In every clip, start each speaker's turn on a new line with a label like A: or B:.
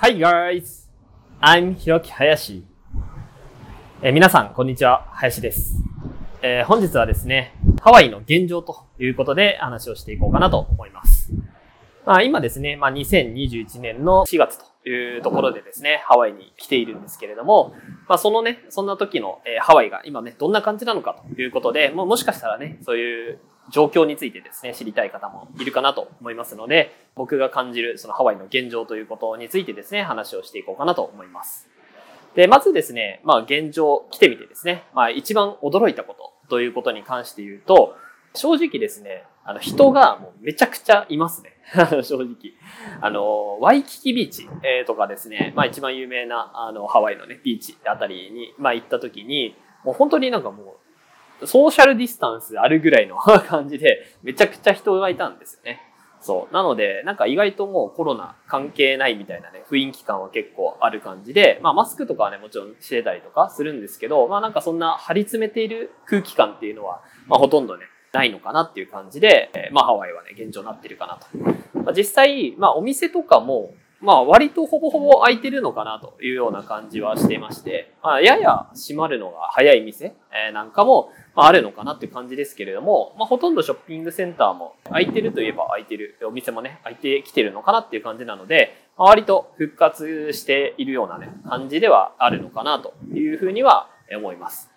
A: Hi guys! I'm ひろき林。えー皆さん、こんにちは。林です。えー本日はですね、ハワイの現状ということで話をしていこうかなと思います。まあ、今ですね、まあ、2021年の4月というところでですね、ハワイに来ているんですけれども、まあ、そのね、そんな時の、えーハワイが今ね、どんな感じなのかということで、もうもしかしたらね、そういう状況についてですね、知りたい方もいるかなと思いますので、僕が感じるそのハワイの現状ということについてですね、話をしていこうかなと思います。で、まずですね、まあ現状来てみてですね、まあ一番驚いたことということに関して言うと、正直ですね、あの人がもうめちゃくちゃいますね。正直。あの、ワイキキビーチ、えとかですね、まあ一番有名なあのハワイのね、ビーチあたりに、まあ行った時に、もう本当になんかもう、ソーシャルディスタンスあるぐらいの感じで、めちゃくちゃ人がいたんですよね。そう。なので、なんか意外ともうコロナ関係ないみたいなね、雰囲気感は結構ある感じで、まあマスクとかはね、もちろんしてたりとかするんですけど、まあなんかそんな張り詰めている空気感っていうのは、まあほとんどね、ないのかなっていう感じで、まあハワイはね、現状になってるかなと。まあ、実際、まあお店とかも、まあ割とほぼほぼ開いてるのかなというような感じはしていまして、まあやや閉まるのが早い店、えなんかも、まあ、あるのかなっていう感じですけれども、まあ、ほとんどショッピングセンターも空いてるといえば空いてる、お店もね、空いてきてるのかなっていう感じなので、まあ、割と復活しているようなね、感じではあるのかなというふうには思います。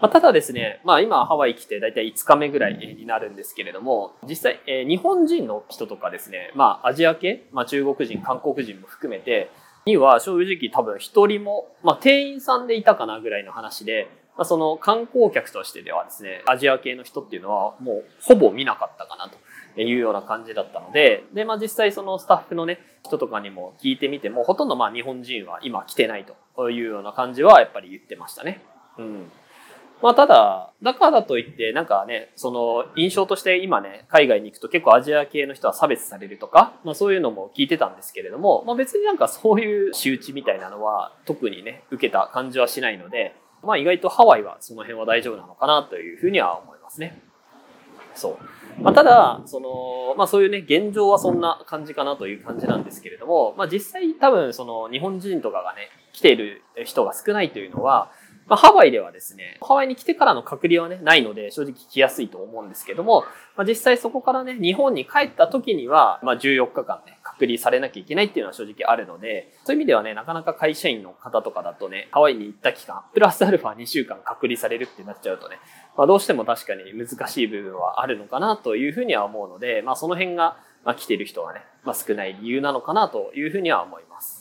A: まあ、ただですね、まあ今ハワイ来てだいたい5日目ぐらいになるんですけれども、実際、えー日本人の人とかですね、まあアジア系、まあ中国人、韓国人も含めて、には正直多分一人も、まあ店員さんでいたかなぐらいの話で、まあ、その観光客としてではですね、アジア系の人っていうのはもうほぼ見なかったかなというような感じだったので、で、まあ実際そのスタッフのね、人とかにも聞いてみても、ほとんどまあ日本人は今来てないというような感じはやっぱり言ってましたね。うん。まあただ、だからといって、なんかね、その印象として今ね、海外に行くと結構アジア系の人は差別されるとか、まあそういうのも聞いてたんですけれども、まあ別になんかそういう仕打ちみたいなのは特にね、受けた感じはしないので、まあ意外とハワイはその辺は大丈夫なのかなというふうには思いますね。そう。まあただ、その、まあそういうね、現状はそんな感じかなという感じなんですけれども、まあ実際多分その日本人とかがね、来ている人が少ないというのは、まあ、ハワイではですね、ハワイに来てからの隔離はね、ないので、正直来やすいと思うんですけども、まあ、実際そこからね、日本に帰った時には、まあ、14日間ね、隔離されなきゃいけないっていうのは正直あるので、そういう意味ではね、なかなか会社員の方とかだとね、ハワイに行った期間、プラスアルファ2週間隔離されるってなっちゃうとね、まあ、どうしても確かに難しい部分はあるのかなというふうには思うので、まあ、その辺が、まあ、来てる人がね、まあ、少ない理由なのかなというふうには思います。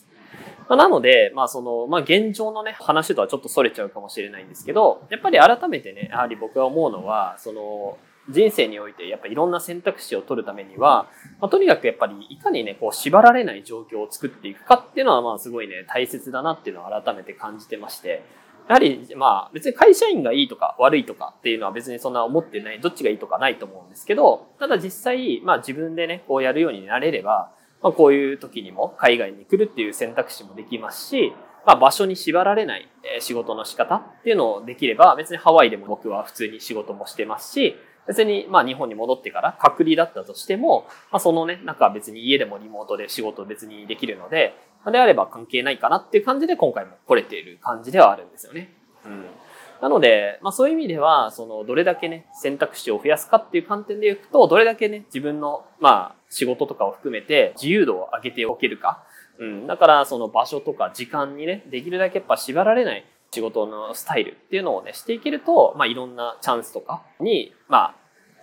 A: まあ、なので、まあその、まあ現状のね、話とはちょっと逸れちゃうかもしれないんですけど、やっぱり改めてね、やはり僕が思うのは、その、人生においてやっぱいろんな選択肢を取るためには、まあ、とにかくやっぱりいかにね、こう縛られない状況を作っていくかっていうのはまあすごいね、大切だなっていうのを改めて感じてまして、やはりまあ別に会社員がいいとか悪いとかっていうのは別にそんな思ってない、どっちがいいとかないと思うんですけど、ただ実際まあ自分でね、こうやるようになれれば、まあ、こういう時にも海外に来るっていう選択肢もできますし、まあ、場所に縛られない仕事の仕方っていうのをできれば、別にハワイでも僕は普通に仕事もしてますし、別にまあ日本に戻ってから隔離だったとしても、まあ、そのね、なんか別に家でもリモートで仕事別にできるので、であれば関係ないかなっていう感じで今回も来れている感じではあるんですよね。うん。なので、まあそういう意味では、その、どれだけね、選択肢を増やすかっていう観点でいくと、どれだけね、自分の、まあ、仕事とかを含めて自由度を上げておけるか。うん。だから、その場所とか時間にね、できるだけやっぱ縛られない仕事のスタイルっていうのをね、していけると、まあいろんなチャンスとかに、まあ、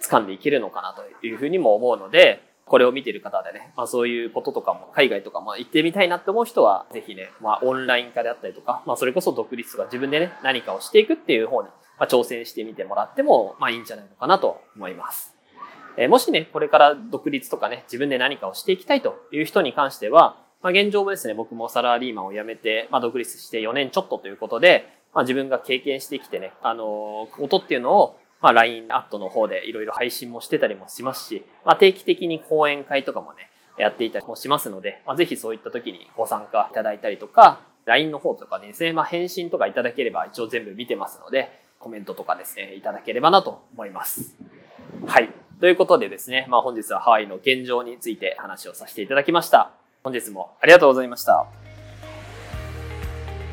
A: 掴んでいけるのかなというふうにも思うので、これを見てる方でね、まあそういうこととかも、海外とかも行ってみたいなって思う人は、ぜひね、まあオンライン化であったりとか、まあそれこそ独立とか自分でね、何かをしていくっていう方に、まあ挑戦してみてもらっても、まあいいんじゃないのかなと思います。えもしね、これから独立とかね、自分で何かをしていきたいという人に関しては、まあ、現状もですね、僕もサラリーマンを辞めて、まあ、独立して4年ちょっとということで、まあ、自分が経験してきてね、あのー、ことっていうのを、まあ、LINE アットの方でいろいろ配信もしてたりもしますし、まあ、定期的に講演会とかもね、やっていたりもしますので、まあ、ぜひそういった時にご参加いただいたりとか、LINE の方とかですね、まあ、返信とかいただければ一応全部見てますので、コメントとかですね、いただければなと思います。はい。ということでですね、まあ、本日はハワイの現状について話をさせていただきました。本日もありがとうございました。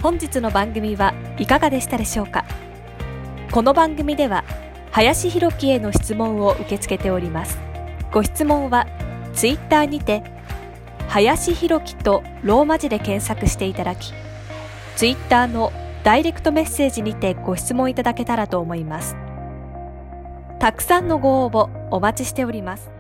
B: 本日の番組はいかがでしたでしょうか？この番組では林弘樹への質問を受け付けております。ご質問はツイッターにて林弘樹とローマ字で検索していただきツイッターのダイレクトメッセージにてご質問いただけたらと思います。たくさんのご応募お待ちしております。